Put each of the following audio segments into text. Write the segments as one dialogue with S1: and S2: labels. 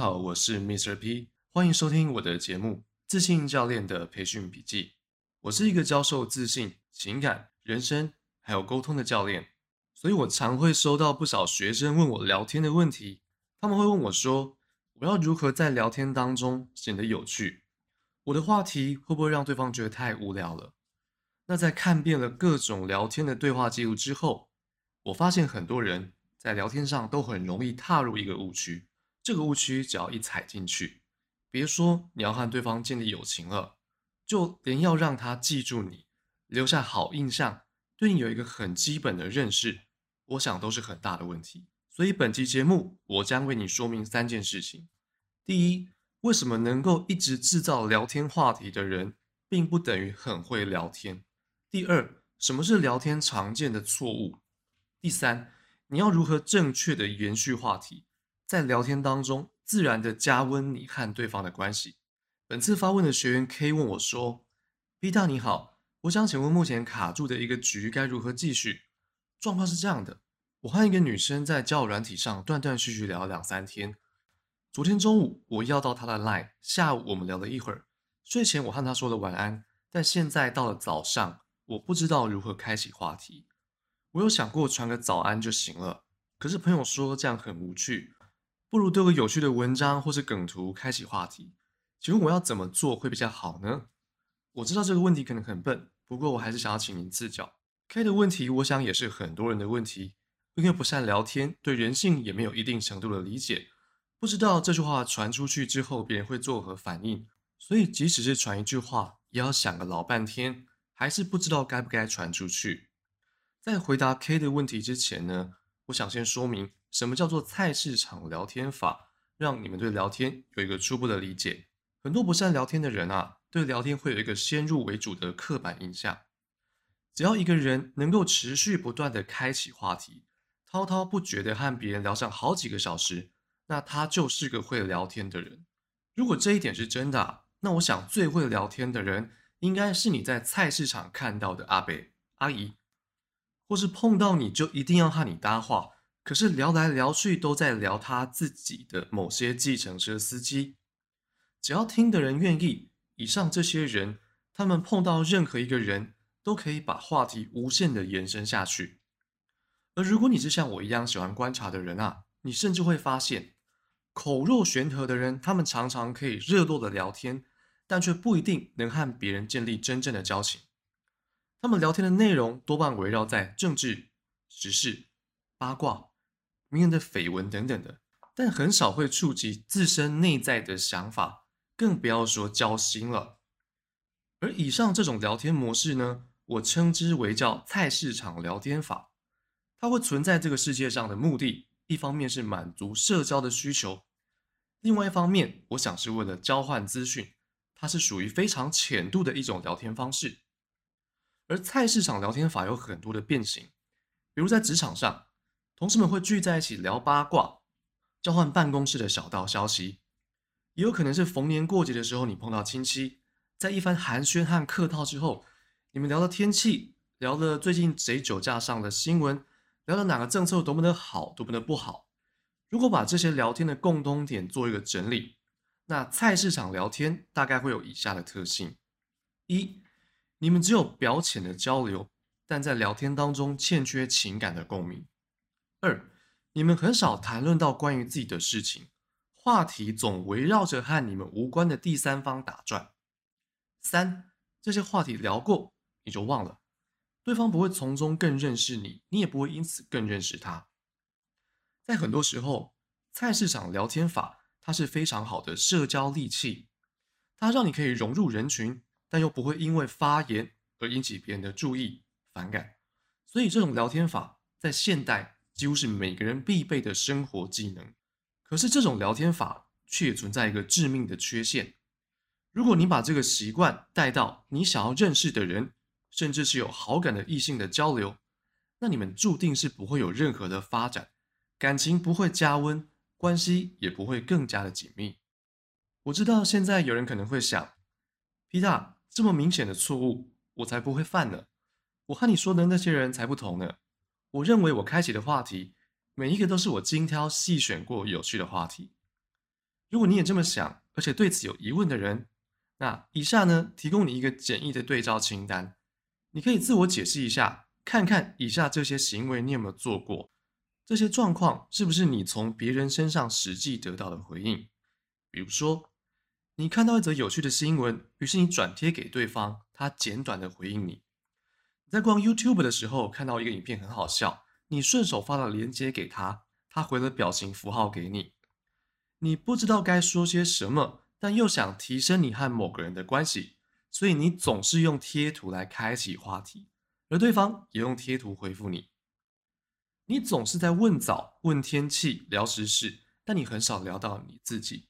S1: 好，我是 Mr. P，欢迎收听我的节目《自信教练的培训笔记》。我是一个教授自信、情感、人生还有沟通的教练，所以我常会收到不少学生问我聊天的问题。他们会问我说：“我要如何在聊天当中显得有趣？我的话题会不会让对方觉得太无聊了？”那在看遍了各种聊天的对话记录之后，我发现很多人在聊天上都很容易踏入一个误区。这个误区只要一踩进去，别说你要和对方建立友情了，就连要让他记住你、留下好印象、对你有一个很基本的认识，我想都是很大的问题。所以本期节目，我将为你说明三件事情：第一，为什么能够一直制造聊天话题的人，并不等于很会聊天；第二，什么是聊天常见的错误；第三，你要如何正确的延续话题。在聊天当中，自然的加温你和对方的关系。本次发问的学员 K 问我说：“P 大你好，我想请问目前卡住的一个局该如何继续？状况是这样的，我和一个女生在交友软体上断断续续聊了两三天。昨天中午我要到她的 Line，下午我们聊了一会儿，睡前我和她说了晚安。但现在到了早上，我不知道如何开启话题。我有想过传个早安就行了，可是朋友说这样很无趣。”不如丢个有趣的文章或是梗图开启话题，请问我要怎么做会比较好呢？我知道这个问题可能很笨，不过我还是想要请您赐教。K 的问题，我想也是很多人的问题，因为不善聊天，对人性也没有一定程度的理解，不知道这句话传出去之后别人会作何反应，所以即使是传一句话，也要想个老半天，还是不知道该不该传出去。在回答 K 的问题之前呢，我想先说明。什么叫做菜市场聊天法？让你们对聊天有一个初步的理解。很多不善聊天的人啊，对聊天会有一个先入为主的刻板印象。只要一个人能够持续不断的开启话题，滔滔不绝的和别人聊上好几个小时，那他就是个会聊天的人。如果这一点是真的，那我想最会聊天的人，应该是你在菜市场看到的阿伯、阿姨，或是碰到你就一定要和你搭话。可是聊来聊去都在聊他自己的某些计程车司机，只要听的人愿意，以上这些人，他们碰到任何一个人都可以把话题无限的延伸下去。而如果你是像我一样喜欢观察的人啊，你甚至会发现，口若悬河的人，他们常常可以热络的聊天，但却不一定能和别人建立真正的交情。他们聊天的内容多半围绕在政治、时事、八卦。名人的绯闻等等的，但很少会触及自身内在的想法，更不要说交心了。而以上这种聊天模式呢，我称之为叫菜市场聊天法。它会存在这个世界上的目的，一方面是满足社交的需求，另外一方面，我想是为了交换资讯。它是属于非常浅度的一种聊天方式。而菜市场聊天法有很多的变形，比如在职场上。同事们会聚在一起聊八卦，交换办公室的小道消息，也有可能是逢年过节的时候，你碰到亲戚，在一番寒暄和客套之后，你们聊了天气，聊了最近谁酒驾上的新闻，聊了哪个政策多么的好，多么的不好。如果把这些聊天的共通点做一个整理，那菜市场聊天大概会有以下的特性：一，你们只有表浅的交流，但在聊天当中欠缺情感的共鸣。二，你们很少谈论到关于自己的事情，话题总围绕着和你们无关的第三方打转。三，这些话题聊过你就忘了，对方不会从中更认识你，你也不会因此更认识他。在很多时候，菜市场聊天法它是非常好的社交利器，它让你可以融入人群，但又不会因为发言而引起别人的注意反感。所以这种聊天法在现代。几乎是每个人必备的生活技能，可是这种聊天法却存在一个致命的缺陷。如果你把这个习惯带到你想要认识的人，甚至是有好感的异性的交流，那你们注定是不会有任何的发展，感情不会加温，关系也不会更加的紧密。我知道现在有人可能会想皮大这么明显的错误，我才不会犯呢，我和你说的那些人才不同呢。我认为我开启的话题，每一个都是我精挑细选过有趣的话题。如果你也这么想，而且对此有疑问的人，那以下呢，提供你一个简易的对照清单，你可以自我解释一下，看看以下这些行为你有没有做过，这些状况是不是你从别人身上实际得到的回应？比如说，你看到一则有趣的新闻，于是你转贴给对方，他简短的回应你。在逛 YouTube 的时候，看到一个影片很好笑，你顺手发了链接给他，他回了表情符号给你。你不知道该说些什么，但又想提升你和某个人的关系，所以你总是用贴图来开启话题，而对方也用贴图回复你。你总是在问早、问天气、聊时事，但你很少聊到你自己。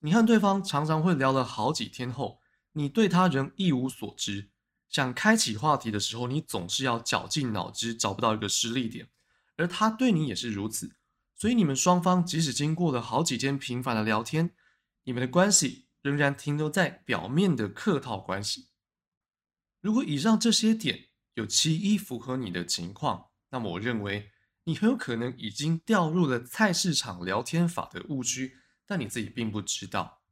S1: 你和对方常常会聊了好几天后，你对他仍一无所知。想开启话题的时候，你总是要绞尽脑汁，找不到一个施力点，而他对你也是如此。所以你们双方即使经过了好几天频繁的聊天，你们的关系仍然停留在表面的客套关系。如果以上这些点有其一符合你的情况，那么我认为你很有可能已经掉入了菜市场聊天法的误区，但你自己并不知道。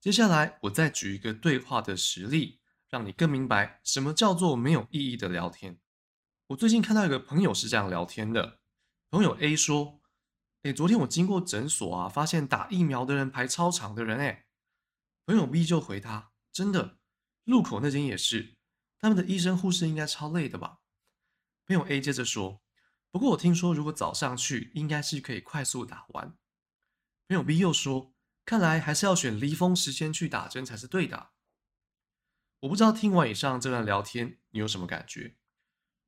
S1: 接下来我再举一个对话的实例，让你更明白什么叫做没有意义的聊天。我最近看到一个朋友是这样聊天的，朋友 A 说。哎，昨天我经过诊所啊，发现打疫苗的人排超长的人。哎，朋友 B 就回他：“真的，路口那间也是，他们的医生护士应该超累的吧？”朋友 A 接着说：“不过我听说，如果早上去，应该是可以快速打完。”朋友 B 又说：“看来还是要选离峰时间去打针才是对的。”我不知道听完以上这段聊天，你有什么感觉？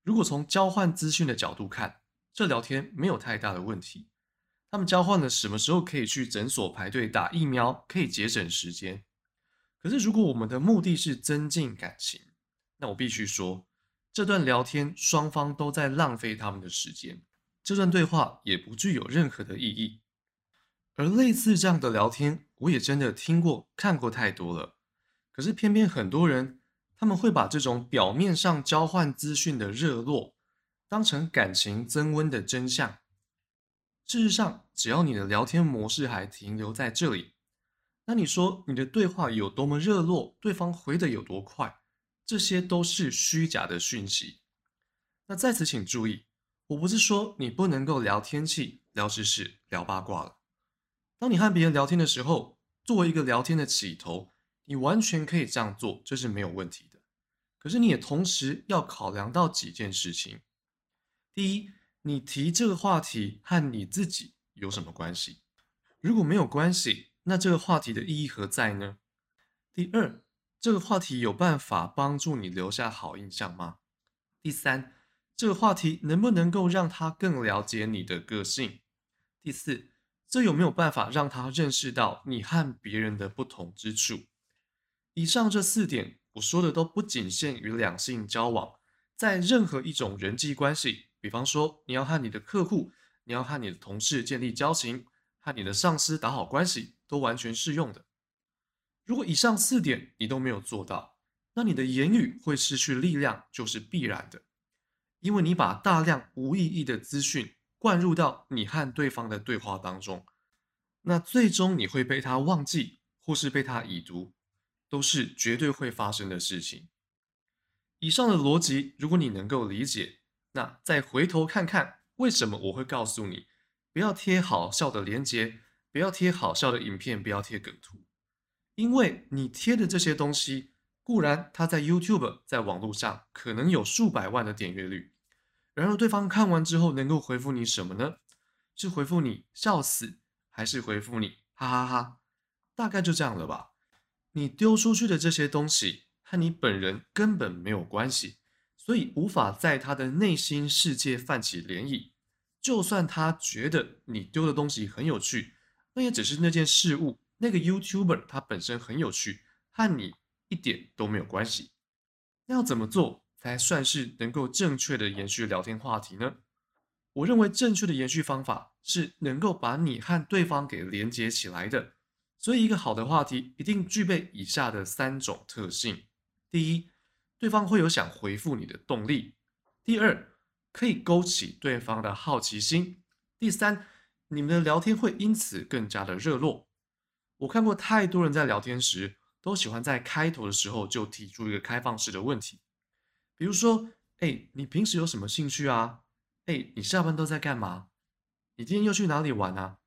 S1: 如果从交换资讯的角度看，这聊天没有太大的问题。他们交换了什么时候可以去诊所排队打疫苗，可以节省时间。可是，如果我们的目的是增进感情，那我必须说，这段聊天双方都在浪费他们的时间，这段对话也不具有任何的意义。而类似这样的聊天，我也真的听过、看过太多了。可是，偏偏很多人他们会把这种表面上交换资讯的热络，当成感情增温的真相。事实上，只要你的聊天模式还停留在这里，那你说你的对话有多么热络，对方回的有多快，这些都是虚假的讯息。那在此请注意，我不是说你不能够聊天气、聊时事、聊八卦了。当你和别人聊天的时候，作为一个聊天的起头，你完全可以这样做，这是没有问题的。可是你也同时要考量到几件事情。第一，你提这个话题和你自己有什么关系？如果没有关系，那这个话题的意义何在呢？第二，这个话题有办法帮助你留下好印象吗？第三，这个话题能不能够让他更了解你的个性？第四，这有没有办法让他认识到你和别人的不同之处？以上这四点，我说的都不仅限于两性交往，在任何一种人际关系。比方说，你要和你的客户，你要和你的同事建立交情，和你的上司打好关系，都完全适用的。如果以上四点你都没有做到，那你的言语会失去力量，就是必然的。因为你把大量无意义的资讯灌入到你和对方的对话当中，那最终你会被他忘记，或是被他已读，都是绝对会发生的事情。以上的逻辑，如果你能够理解。那再回头看看，为什么我会告诉你不要贴好笑的链接，不要贴好笑的影片，不要贴梗图？因为你贴的这些东西，固然它在 YouTube 在网络上可能有数百万的点阅率，然而对方看完之后能够回复你什么呢？是回复你笑死，还是回复你哈哈哈哈？大概就这样了吧。你丢出去的这些东西和你本人根本没有关系。所以无法在他的内心世界泛起涟漪。就算他觉得你丢的东西很有趣，那也只是那件事物，那个 YouTuber 他本身很有趣，和你一点都没有关系。那要怎么做才算是能够正确的延续聊天话题呢？我认为正确的延续方法是能够把你和对方给连接起来的。所以一个好的话题一定具备以下的三种特性：第一，对方会有想回复你的动力。第二，可以勾起对方的好奇心。第三，你们的聊天会因此更加的热络。我看过太多人在聊天时都喜欢在开头的时候就提出一个开放式的问题，比如说：“哎，你平时有什么兴趣啊？哎，你下班都在干嘛？你今天又去哪里玩啊？”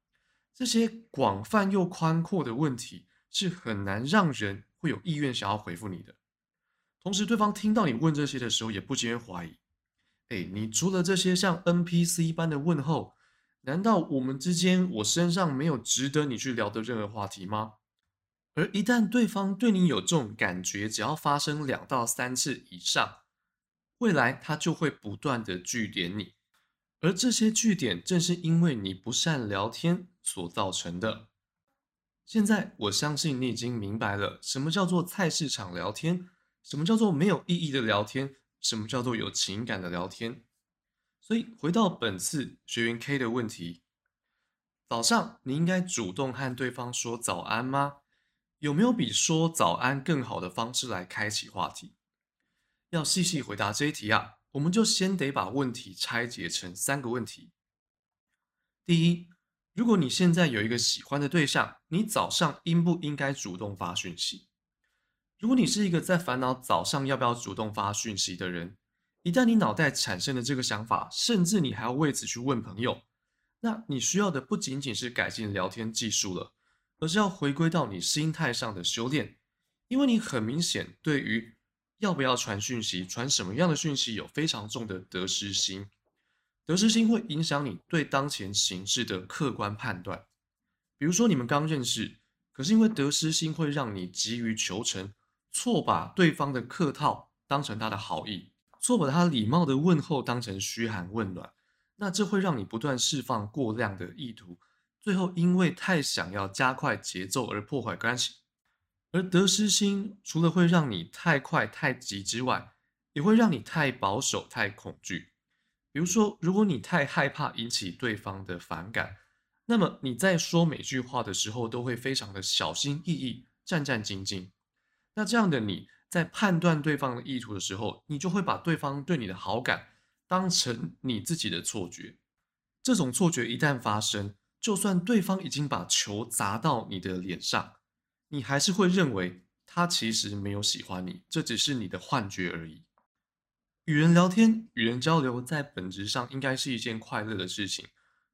S1: 这些广泛又宽阔的问题是很难让人会有意愿想要回复你的。同时，对方听到你问这些的时候，也不禁怀疑：“哎，你除了这些像 NPC 般的问候，难道我们之间我身上没有值得你去聊的任何话题吗？”而一旦对方对你有这种感觉，只要发生两到三次以上，未来他就会不断的句点你，而这些据点正是因为你不善聊天所造成的。现在我相信你已经明白了什么叫做菜市场聊天。什么叫做没有意义的聊天？什么叫做有情感的聊天？所以回到本次学员 K 的问题，早上你应该主动和对方说早安吗？有没有比说早安更好的方式来开启话题？要细细回答这一题啊，我们就先得把问题拆解成三个问题。第一，如果你现在有一个喜欢的对象，你早上应不应该主动发讯息？如果你是一个在烦恼早上要不要主动发讯息的人，一旦你脑袋产生了这个想法，甚至你还要为此去问朋友，那你需要的不仅仅是改进聊天技术了，而是要回归到你心态上的修炼，因为你很明显对于要不要传讯息、传什么样的讯息有非常重的得失心，得失心会影响你对当前形势的客观判断。比如说你们刚认识，可是因为得失心会让你急于求成。错把对方的客套当成他的好意，错把他礼貌的问候当成嘘寒问暖，那这会让你不断释放过量的意图，最后因为太想要加快节奏而破坏关系。而得失心除了会让你太快太急之外，也会让你太保守太恐惧。比如说，如果你太害怕引起对方的反感，那么你在说每句话的时候都会非常的小心翼翼、战战兢兢。那这样的你在判断对方的意图的时候，你就会把对方对你的好感当成你自己的错觉。这种错觉一旦发生，就算对方已经把球砸到你的脸上，你还是会认为他其实没有喜欢你，这只是你的幻觉而已。与人聊天、与人交流，在本质上应该是一件快乐的事情。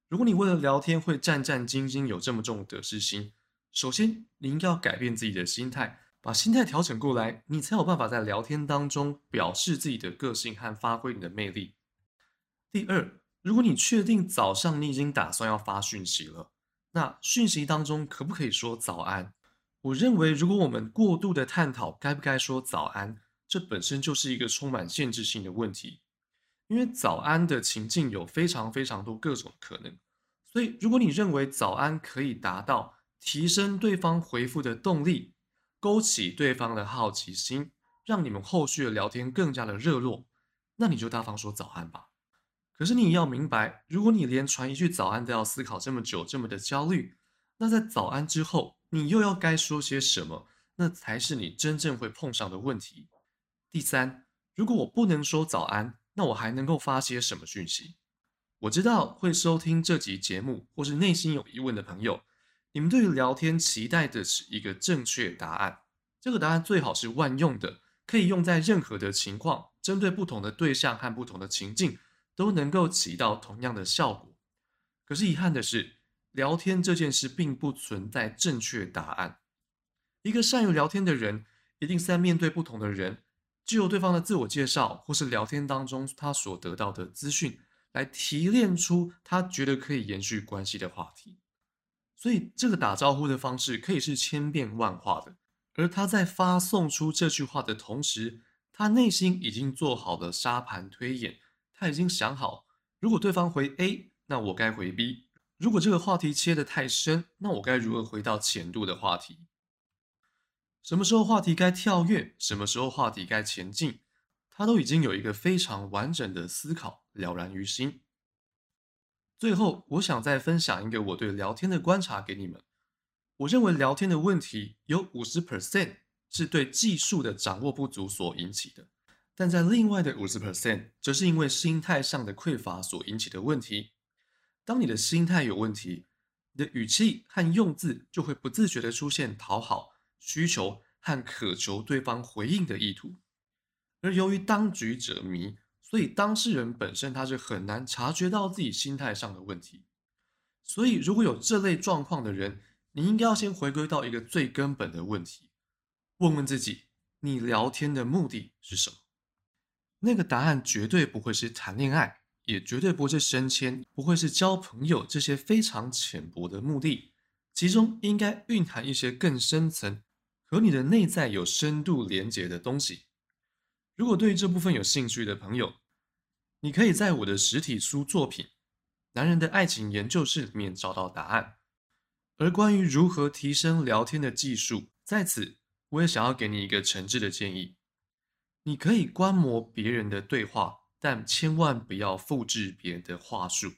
S1: 如果你为了聊天会战战兢兢、有这么重得失心，首先你应该要改变自己的心态。把心态调整过来，你才有办法在聊天当中表示自己的个性和发挥你的魅力。第二，如果你确定早上你已经打算要发讯息了，那讯息当中可不可以说早安？我认为，如果我们过度的探讨该不该说早安，这本身就是一个充满限制性的问题，因为早安的情境有非常非常多各种可能。所以，如果你认为早安可以达到提升对方回复的动力，勾起对方的好奇心，让你们后续的聊天更加的热络，那你就大方说早安吧。可是你要明白，如果你连传一句早安都要思考这么久，这么的焦虑，那在早安之后，你又要该说些什么？那才是你真正会碰上的问题。第三，如果我不能说早安，那我还能够发些什么讯息？我知道会收听这集节目，或是内心有疑问的朋友。你们对于聊天期待的是一个正确答案，这个答案最好是万用的，可以用在任何的情况，针对不同的对象和不同的情境，都能够起到同样的效果。可是遗憾的是，聊天这件事并不存在正确答案。一个善于聊天的人，一定是在面对不同的人，借由对方的自我介绍，或是聊天当中他所得到的资讯，来提炼出他觉得可以延续关系的话题。所以，这个打招呼的方式可以是千变万化的。而他在发送出这句话的同时，他内心已经做好了沙盘推演。他已经想好，如果对方回 A，那我该回 B；如果这个话题切得太深，那我该如何回到浅度的话题？什么时候话题该跳跃？什么时候话题该前进？他都已经有一个非常完整的思考，了然于心。最后，我想再分享一个我对聊天的观察给你们。我认为聊天的问题有五十 percent 是对技术的掌握不足所引起的，但在另外的五十 percent 则是因为心态上的匮乏所引起的问题。当你的心态有问题，你的语气和用字就会不自觉地出现讨好、需求和渴求对方回应的意图。而由于当局者迷，所以当事人本身他是很难察觉到自己心态上的问题。所以，如果有这类状况的人，你应该要先回归到一个最根本的问题，问问自己：你聊天的目的是什么？那个答案绝对不会是谈恋爱，也绝对不会是升迁，不会是交朋友这些非常浅薄的目的。其中应该蕴含一些更深层、和你的内在有深度连结的东西。如果对于这部分有兴趣的朋友，你可以在我的实体书作品《男人的爱情研究室》里面找到答案。而关于如何提升聊天的技术，在此我也想要给你一个诚挚的建议。你可以观摩别人的对话，但千万不要复制别人的话术。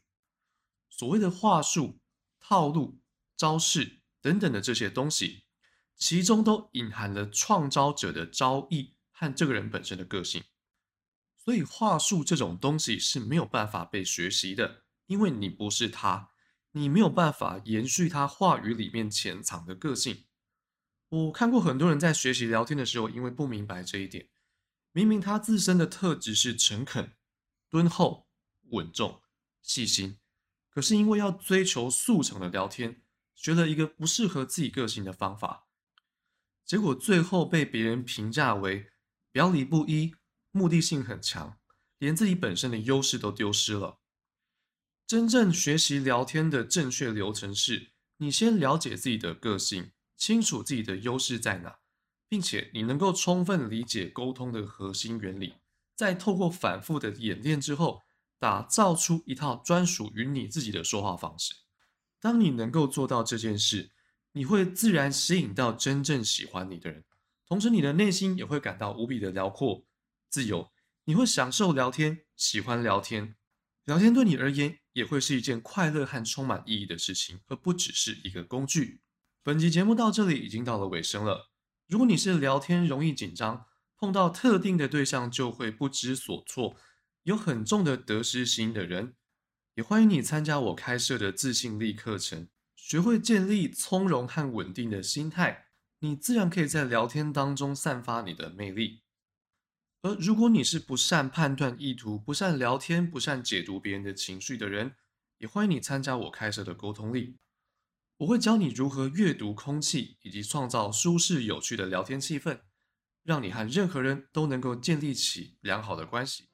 S1: 所谓的话术、套路、招式等等的这些东西，其中都隐含了创造者的招意和这个人本身的个性。所以话术这种东西是没有办法被学习的，因为你不是他，你没有办法延续他话语里面潜藏的个性。我看过很多人在学习聊天的时候，因为不明白这一点。明明他自身的特质是诚恳、敦厚、稳重、细心，可是因为要追求速成的聊天，学了一个不适合自己个性的方法，结果最后被别人评价为表里不一、目的性很强，连自己本身的优势都丢失了。真正学习聊天的正确流程是：你先了解自己的个性，清楚自己的优势在哪。并且你能够充分理解沟通的核心原理，在透过反复的演练之后，打造出一套专属于你自己的说话方式。当你能够做到这件事，你会自然吸引到真正喜欢你的人，同时你的内心也会感到无比的辽阔、自由。你会享受聊天，喜欢聊天，聊天对你而言也会是一件快乐和充满意义的事情，而不只是一个工具。本集节目到这里已经到了尾声了。如果你是聊天容易紧张，碰到特定的对象就会不知所措，有很重的得失心的人，也欢迎你参加我开设的自信力课程，学会建立从容和稳定的心态，你自然可以在聊天当中散发你的魅力。而如果你是不善判断意图、不善聊天、不善解读别人的情绪的人，也欢迎你参加我开设的沟通力。我会教你如何阅读空气，以及创造舒适有趣的聊天气氛，让你和任何人都能够建立起良好的关系。